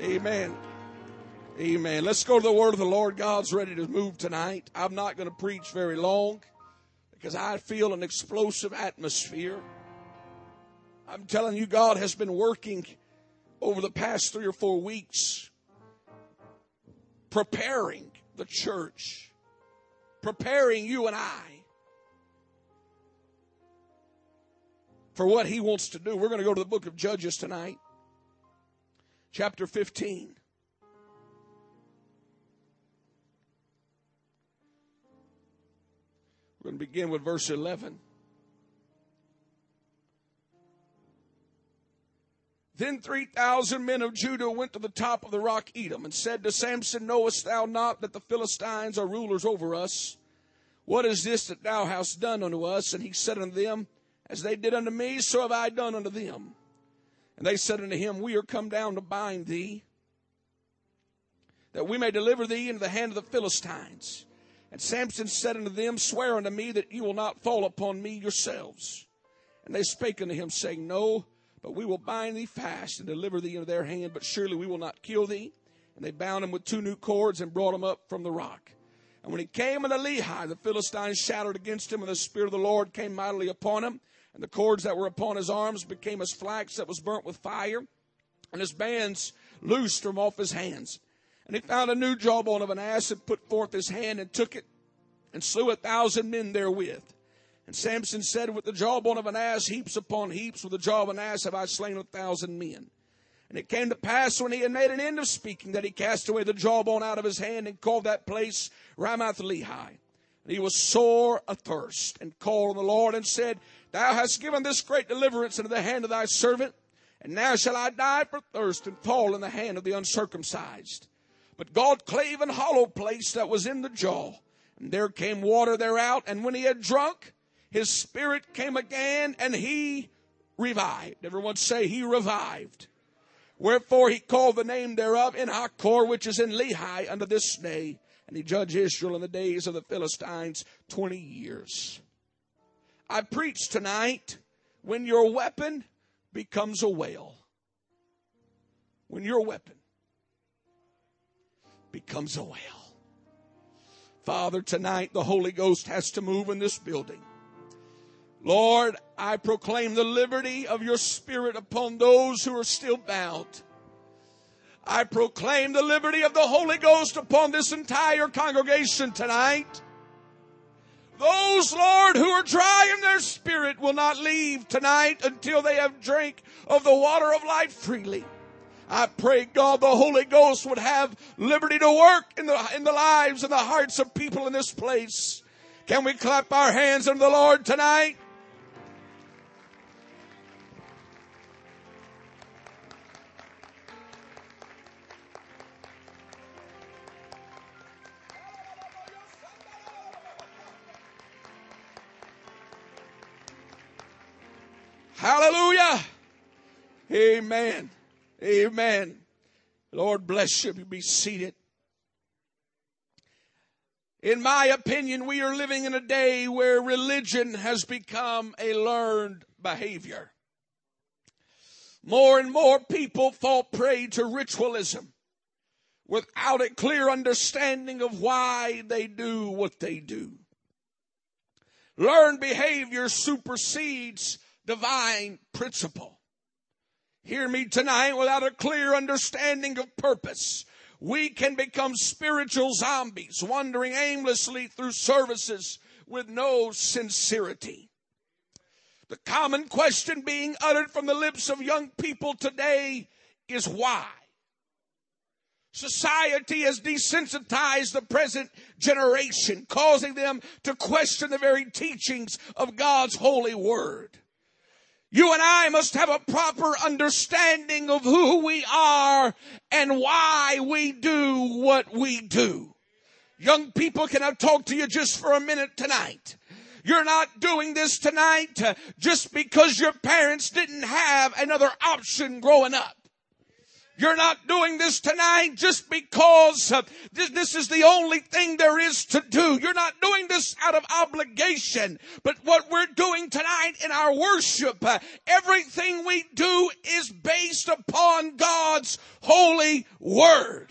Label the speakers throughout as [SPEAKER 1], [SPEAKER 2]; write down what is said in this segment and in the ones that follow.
[SPEAKER 1] Amen. Amen. Let's go to the word of the Lord. God's ready to move tonight. I'm not going to preach very long because I feel an explosive atmosphere. I'm telling you, God has been working over the past three or four weeks, preparing the church, preparing you and I for what He wants to do. We're going to go to the book of Judges tonight, chapter 15. We're going to begin with verse 11. Then 3,000 men of Judah went to the top of the rock Etam and said to Samson, Knowest thou not that the Philistines are rulers over us? What is this that thou hast done unto us? And he said unto them, As they did unto me, so have I done unto them. And they said unto him, We are come down to bind thee, that we may deliver thee into the hand of the Philistines. And Samson said unto them, Swear unto me that you will not fall upon me yourselves. And they spake unto him, saying, No, but we will bind thee fast and deliver thee into their hand, but surely we will not kill thee. And they bound him with two new cords and brought him up from the rock. And when he came unto Lehi, the Philistines shouted against him, and the Spirit of the Lord came mightily upon him. And the cords that were upon his arms became as flax that was burnt with fire, and his bands loosed from off his hands. And he found a new jawbone of an ass and put forth his hand and took it and slew a thousand men therewith. And Samson said, With the jawbone of an ass, heaps upon heaps, with the jaw of an ass have I slain a thousand men. And it came to pass when he had made an end of speaking that he cast away the jawbone out of his hand and called that place Ramath Lehi. He was sore athirst and called on the Lord and said, Thou hast given this great deliverance into the hand of thy servant, and now shall I die for thirst and fall in the hand of the uncircumcised. But God clave an hollow place that was in the jaw, and there came water thereout, and when he had drunk, his spirit came again, and he revived. Everyone say he revived. Wherefore he called the name thereof Enhakkore, which is in Lehi unto this day. And he judged Israel in the days of the Philistines 20 years. I preach tonight when your weapon becomes a whale. When your weapon becomes a whale. Father, tonight the Holy Ghost has to move in this building. Lord, I proclaim the liberty of your spirit upon those who are still bound. I proclaim the liberty of the Holy Ghost upon this entire congregation tonight. Those, Lord, who are dry in their spirit will not leave tonight until they have drank of the water of life freely. I pray God the Holy Ghost would have liberty to work in the, in the lives and the hearts of people in this place. Can we clap our hands unto the Lord tonight? Amen. Amen. Lord bless you. Be seated. In my opinion, we are living in a day where religion has become a learned behavior. More and more people fall prey to ritualism without a clear understanding of why they do what they do. Learned behavior supersedes divine principle. Hear me tonight without a clear understanding of purpose. We can become spiritual zombies, wandering aimlessly through services with no sincerity. The common question being uttered from the lips of young people today is why? Society has desensitized the present generation, causing them to question the very teachings of God's holy word. You and I must have a proper understanding of who we are and why we do what we do. Young people, can I talk to you just for a minute tonight? You're not doing this tonight uh, just because your parents didn't have another option growing up. You're not doing this tonight just because uh, this, is the only thing there is to do. You're not doing this out of obligation. But what we're doing tonight in our worship, uh, everything we do is based upon God's holy word.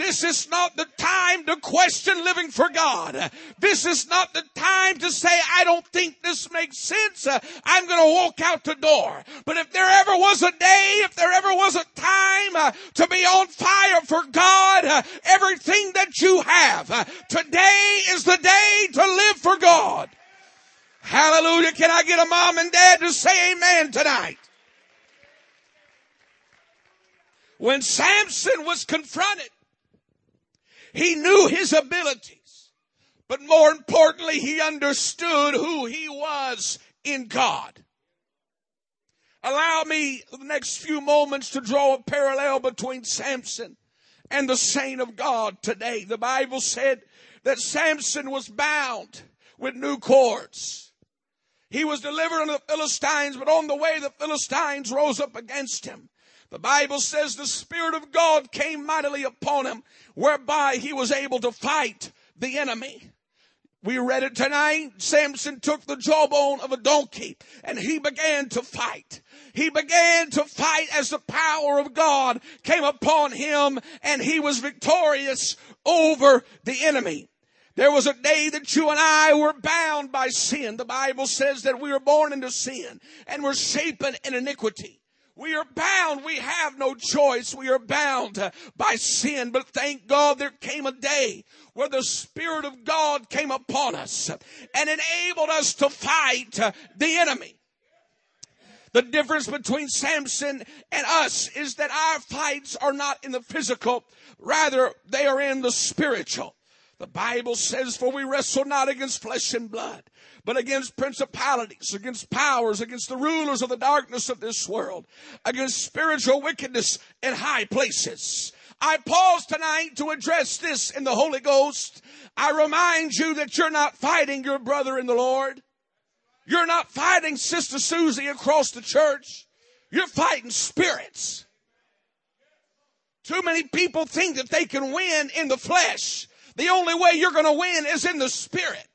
[SPEAKER 1] This is not the time to question living for God. This is not the time to say, I don't think this makes sense. I'm going to walk out the door. But if there ever was a day, if there ever was a time uh, to be on fire for God, uh, everything that you have, uh, today is the day to live for God. Hallelujah. Can I get a mom and dad to say amen tonight? When Samson was confronted he knew his abilities, but more importantly, he understood who he was in God. Allow me the next few moments to draw a parallel between Samson and the saint of God today. The Bible said that Samson was bound with new cords. He was delivered unto the Philistines, but on the way the Philistines rose up against him. The Bible says the Spirit of God came mightily upon him, whereby he was able to fight the enemy. We read it tonight. Samson took the jawbone of a donkey and he began to fight. He began to fight as the power of God came upon him and he was victorious over the enemy. There was a day that you and I were bound by sin. The Bible says that we were born into sin and were shapen in iniquity. We are bound. We have no choice. We are bound by sin. But thank God there came a day where the Spirit of God came upon us and enabled us to fight the enemy. The difference between Samson and us is that our fights are not in the physical, rather they are in the spiritual. The Bible says, for we wrestle not against flesh and blood, but against principalities, against powers, against the rulers of the darkness of this world, against spiritual wickedness in high places. I pause tonight to address this in the Holy Ghost. I remind you that you're not fighting your brother in the Lord. You're not fighting Sister Susie across the church. You're fighting spirits. Too many people think that they can win in the flesh. The only way you're going to win is in the spirit.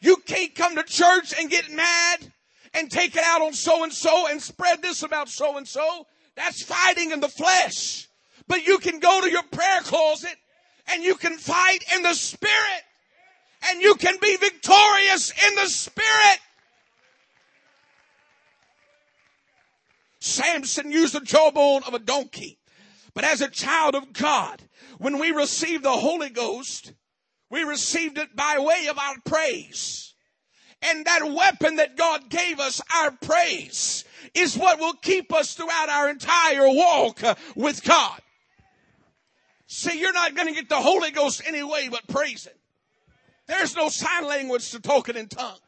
[SPEAKER 1] You can't come to church and get mad and take it out on so and so and spread this about so and so. That's fighting in the flesh. But you can go to your prayer closet and you can fight in the spirit and you can be victorious in the spirit. Samson used the jawbone of a donkey. But as a child of God, when we receive the Holy Ghost, we received it by way of our praise. And that weapon that God gave us, our praise, is what will keep us throughout our entire walk with God. See, you're not going to get the Holy Ghost anyway but praising. There's no sign language to talking in tongues.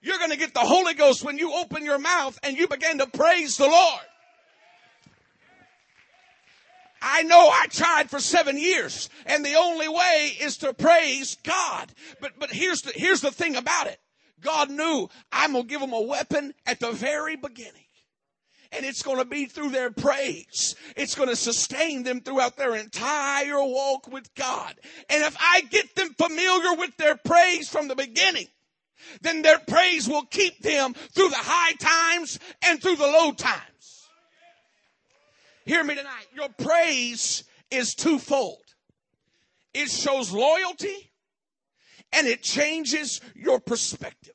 [SPEAKER 1] You're going to get the Holy Ghost when you open your mouth and you begin to praise the Lord. I know I tried for seven years and the only way is to praise God. But, but here's the, here's the thing about it. God knew I'm going to give them a weapon at the very beginning. And it's going to be through their praise. It's going to sustain them throughout their entire walk with God. And if I get them familiar with their praise from the beginning, then their praise will keep them through the high times and through the low times. Hear me tonight. Your praise is twofold. It shows loyalty and it changes your perspective.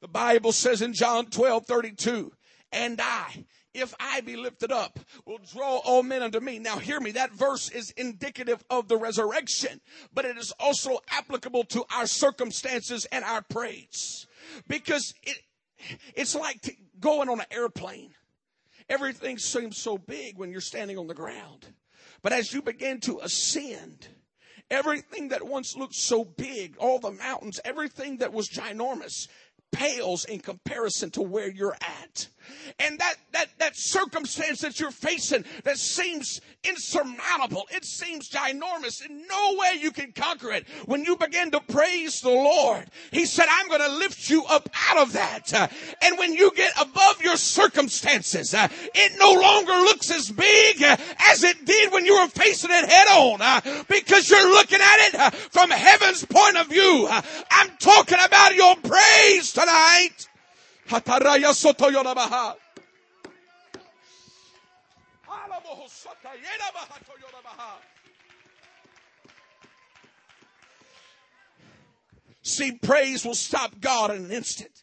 [SPEAKER 1] The Bible says in John 12, 32, and I, if I be lifted up, will draw all men unto me. Now hear me, that verse is indicative of the resurrection, but it is also applicable to our circumstances and our praise. Because it, it's like going on an airplane. Everything seems so big when you're standing on the ground. But as you begin to ascend, everything that once looked so big, all the mountains, everything that was ginormous, pales in comparison to where you're at. And that, that, that circumstance that you're facing that seems insurmountable, it seems ginormous, in no way you can conquer it. When you begin to praise the Lord, He said, I'm going to lift you up out of that. Uh, and when you get above your circumstances, uh, it no longer looks as big uh, as it did when you were facing it head on because you're looking at it from heaven's point of view. I'm talking about your praise tonight. Hataraya soto yorabaha. See, praise will stop God in an instant.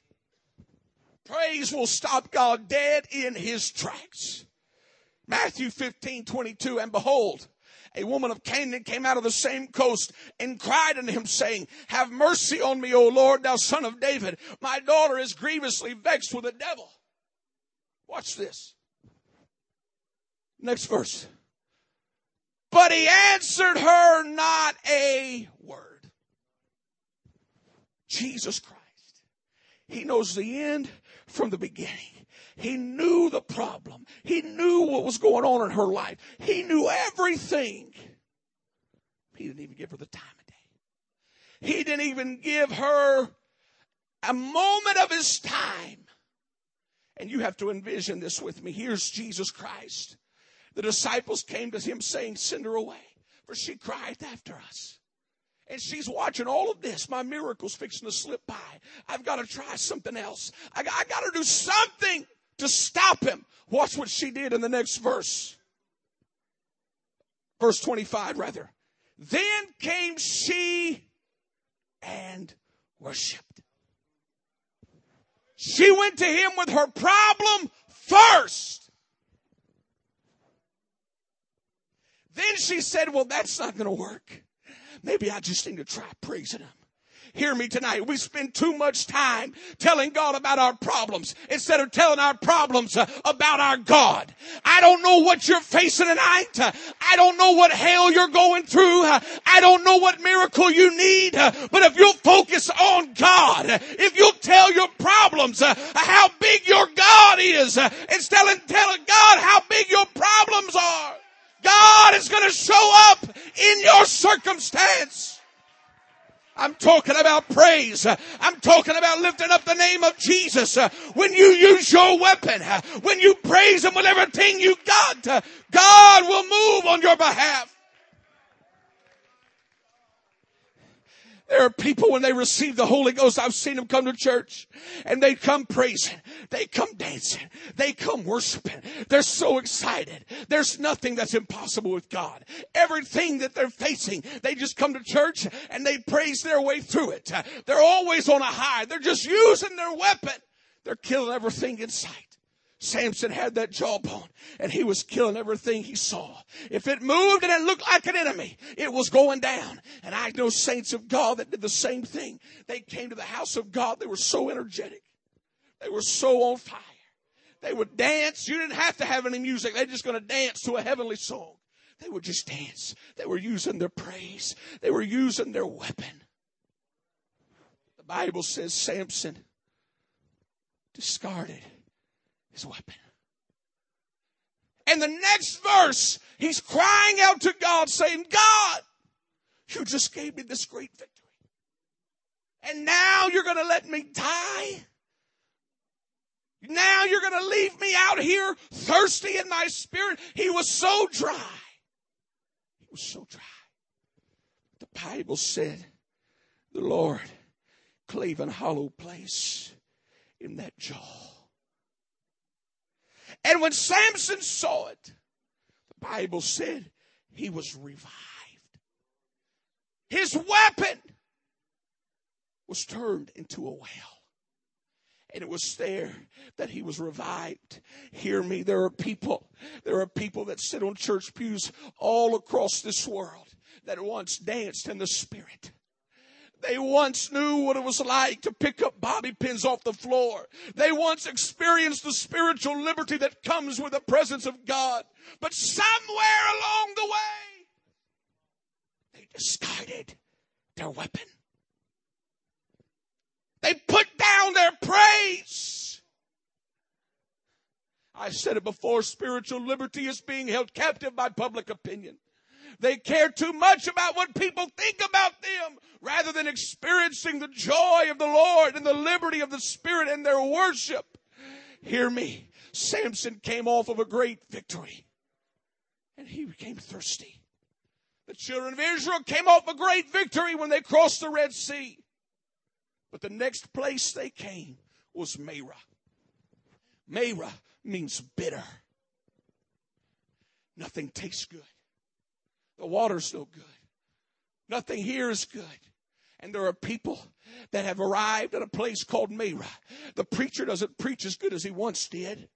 [SPEAKER 1] Praise will stop God dead in his tracks. Matthew 15, 22, and behold, a woman of Canaan came out of the same coast and cried unto him, saying, Have mercy on me, O Lord, thou son of David. My daughter is grievously vexed with the devil. Watch this. Next verse. But he answered her not a word. Jesus Christ. He knows the end from the beginning. He knew the problem. He knew what was going on in her life. He knew everything. He didn't even give her the time of day. He didn't even give her a moment of his time. And you have to envision this with me. Here's Jesus Christ. The disciples came to him saying, Send her away, for she crieth after us. And she's watching all of this. My miracle's fixing to slip by. I've got to try something else. I, I got to do something to stop him. Watch what she did in the next verse. Verse 25, rather. Then came she and worshiped. She went to him with her problem first. Then she said, Well, that's not going to work. Maybe I just need to try praising him. Hear me tonight. We spend too much time telling God about our problems instead of telling our problems uh, about our God. I don't know what you're facing tonight. Uh, I don't know what hell you're going through. Uh, I don't know what miracle you need. But if you'll focus on God, if you'll tell your problems how big your God is, instead of telling God how big your problems are, God is going to show up in your circumstance. I'm talking about praise. I'm talking about lifting up the name of Jesus. When you use your weapon, when you praise Him with everything you got, God will move on your behalf. There are people when they receive the Holy Ghost, I've seen them come to church and they come praising, they come dancing, they come worshiping. They're so excited. There's nothing that's impossible with God. Everything that they're facing, they just come to church and they praise their way through it. They're always on a high. They're just using their weapon. They're killing everything in sight. Samson had that jawbone and he was killing everything he saw. If it moved and it looked like an enemy, it was going down. And I know saints of God that did the same thing. They came to the house of God. They were so energetic. They were so on fire. They would dance. You didn't have to have any music. They're just going to dance to a heavenly song. They would just dance. They were using their praise. They were using their weapon. The Bible says Samson discarded his weapon. And the next verse, he's crying out to God saying, God, you just gave me this great victory. And now you're going to let me die? Now you're going to leave me out here thirsty in my spirit? He was so dry. He was so dry. The Bible said the Lord clave an hollow place in that jaw. And when Samson saw it, the Bible said he was revived. His weapon was turned into a well. And it was there that he was revived. Hear me, there are people, there are people that sit on church pews all across this world that once danced in the spirit. They once knew what it was like to pick up bobby pins off the floor. They once experienced the spiritual liberty that comes with the presence of God. But somewhere along the way, they discarded their weapon. They put down their praise. I said it before, spiritual liberty is being held captive by public opinion. They care too much about what people think about them rather than experiencing the joy of the Lord and the liberty of the Spirit in their worship. Hear me. Samson came off of a great victory and he became thirsty. The children of Israel came off a great victory when they crossed the Red Sea. But the next place they came was Marah. Marah means bitter. Nothing tastes good. The water's no good. Nothing here is good. And there are people that have arrived at a place called Marah. The preacher doesn't preach as good as he once did.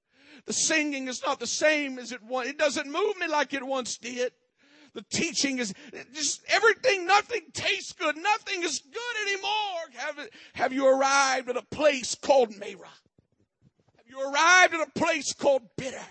[SPEAKER 1] The singing is not the same as it once. It doesn't move me like it once did. The teaching is just everything, nothing tastes good. Nothing is good anymore. Have, have you arrived at a place called Marah? Have you arrived at a place called bitter?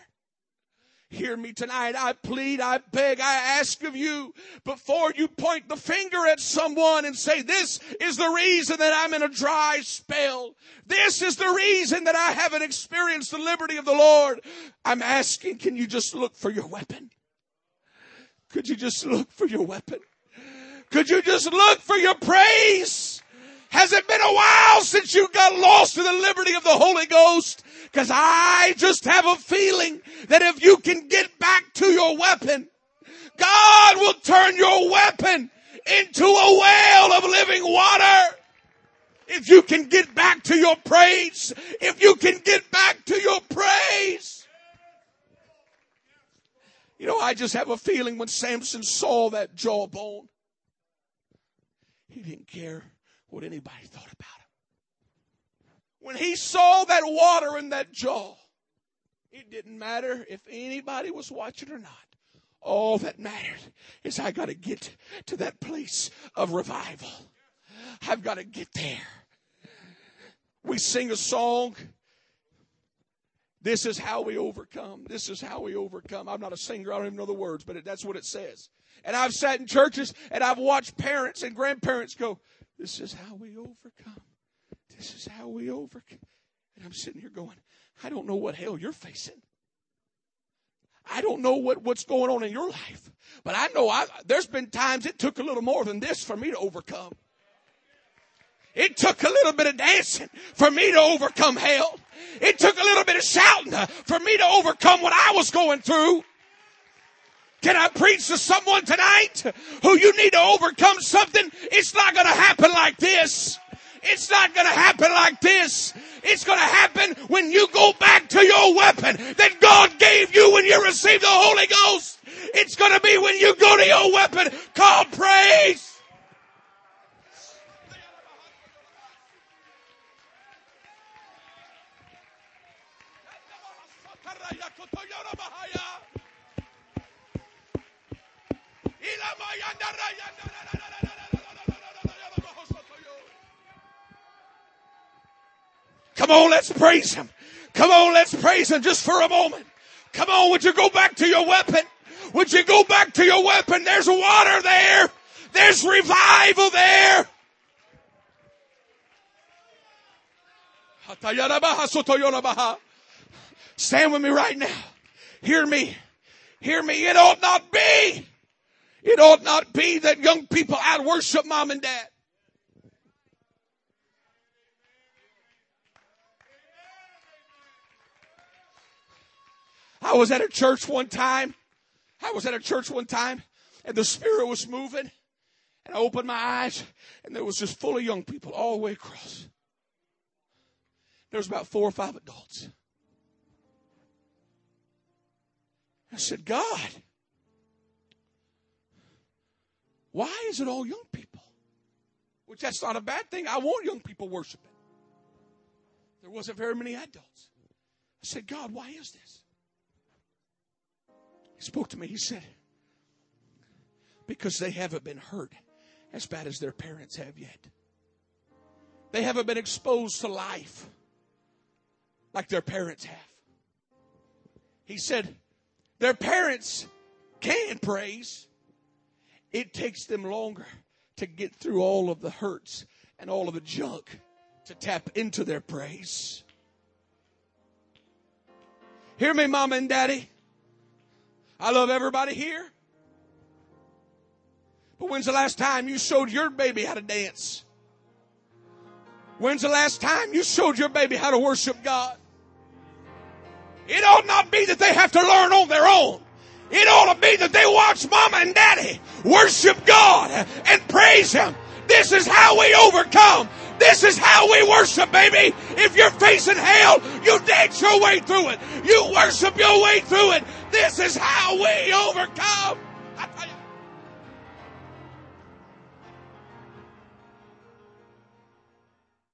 [SPEAKER 1] Hear me tonight. I plead, I beg, I ask of you before you point the finger at someone and say, this is the reason that I'm in a dry spell. This is the reason that I haven't experienced the liberty of the Lord. I'm asking, can you just look for your weapon? Could you just look for your weapon? Could you just look for your praise? Has it been a while since you got lost to the liberty of the Holy Ghost? Cause I just have a feeling that if you can get back to your weapon, God will turn your weapon into a well of living water. If you can get back to your praise, if you can get back to your praise. You know, I just have a feeling when Samson saw that jawbone, he didn't care what anybody thought about it. When he saw that water in that jaw, it didn't matter if anybody was watching or not. All that mattered is I got to get to that place of revival. I've got to get there. We sing a song. This is how we overcome. This is how we overcome. I'm not a singer. I don't even know the words, but it, that's what it says. And I've sat in churches and I've watched parents and grandparents go, This is how we overcome. This is how we overcome. And I'm sitting here going, I don't know what hell you're facing. I don't know what, what's going on in your life. But I know I, there's been times it took a little more than this for me to overcome. It took a little bit of dancing for me to overcome hell. It took a little bit of shouting for me to overcome what I was going through. Can I preach to someone tonight who you need to overcome something? It's not going to happen like this. It's not going to happen like this. It's going to happen when you go back to your weapon that God gave you when you received the Holy Ghost. It's going to be when you go to your weapon called praise. Come on, let's praise Him. Come on, let's praise Him just for a moment. Come on, would you go back to your weapon? Would you go back to your weapon? There's water there. There's revival there. Stand with me right now. Hear me. Hear me. It ought not be. It ought not be that young people out worship mom and dad. I was at a church one time. I was at a church one time and the spirit was moving and I opened my eyes and there was just full of young people all the way across. There was about four or five adults. I said, God, why is it all young people? Which that's not a bad thing. I want young people worshiping. There wasn't very many adults. I said, God, why is this? He spoke to me. He said, Because they haven't been hurt as bad as their parents have yet. They haven't been exposed to life like their parents have. He said, Their parents can praise. It takes them longer to get through all of the hurts and all of the junk to tap into their praise. Hear me, mama and daddy. I love everybody here. But when's the last time you showed your baby how to dance? When's the last time you showed your baby how to worship God? It ought not be that they have to learn on their own. It ought to be that they watch mama and daddy worship God and praise Him. This is how we overcome. This is how we worship, baby. If you're facing hell, you dance your way through it. You worship your way through it. This is how we overcome.